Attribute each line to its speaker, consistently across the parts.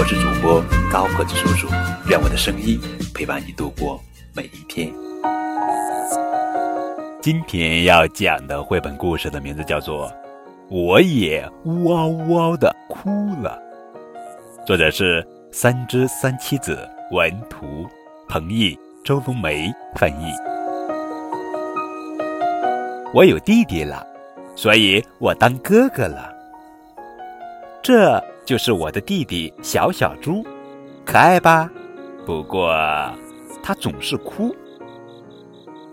Speaker 1: 我是主播高个子叔叔，愿我的声音陪伴你度过每一天。今天要讲的绘本故事的名字叫做《我也呜嗷呜嗷的哭了》，作者是三只三七子，文图，彭毅、周冬梅翻译。我有弟弟了。所以我当哥哥了。这就是我的弟弟小小猪，可爱吧？不过他总是哭。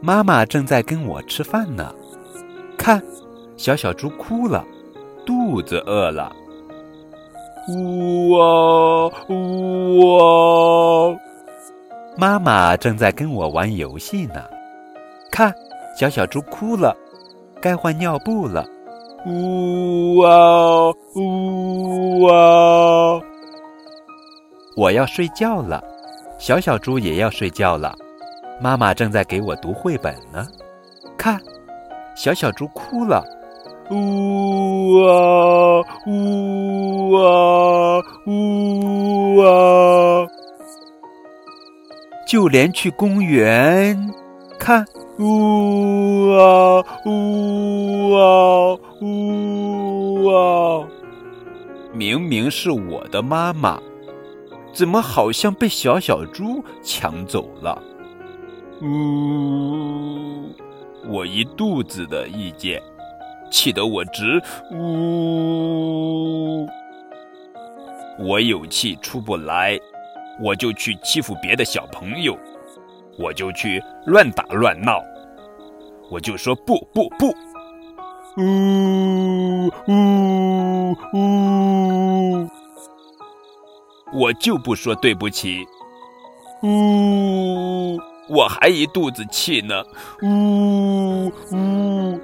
Speaker 1: 妈妈正在跟我吃饭呢，看，小小猪哭了，肚子饿了。呜哇呜哇！妈妈正在跟我玩游戏呢，看，小小猪哭了。该换尿布了，呜啊呜啊！我要睡觉了，小小猪也要睡觉了。妈妈正在给我读绘本呢，看，小小猪哭了，呜啊呜啊呜啊！就连去公园，看。呜啊呜啊呜啊！明明是我的妈妈，怎么好像被小小猪抢走了？呜！我一肚子的意见，气得我直呜！我有气出不来，我就去欺负别的小朋友。我就去乱打乱闹，我就说不不不，呜呜呜，我就不说对不起，呜，我还一肚子气呢，呜呜，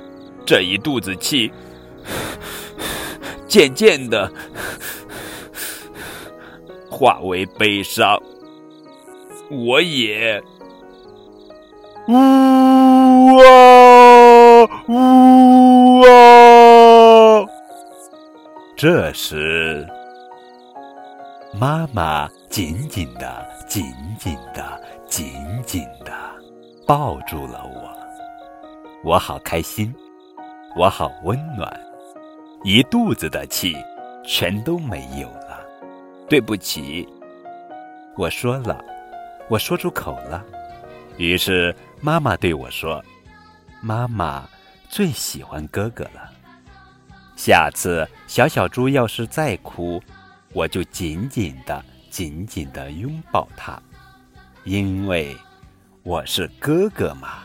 Speaker 1: 这一肚子气，渐渐的化为悲伤，我也。呜啊呜啊！这时，妈妈紧紧的、紧紧的、紧紧的抱住了我，我好开心，我好温暖，一肚子的气全都没有了。对不起，我说了，我说出口了。于是妈妈对我说：“妈妈最喜欢哥哥了。下次小小猪要是再哭，我就紧紧的、紧紧的拥抱他，因为我是哥哥嘛。”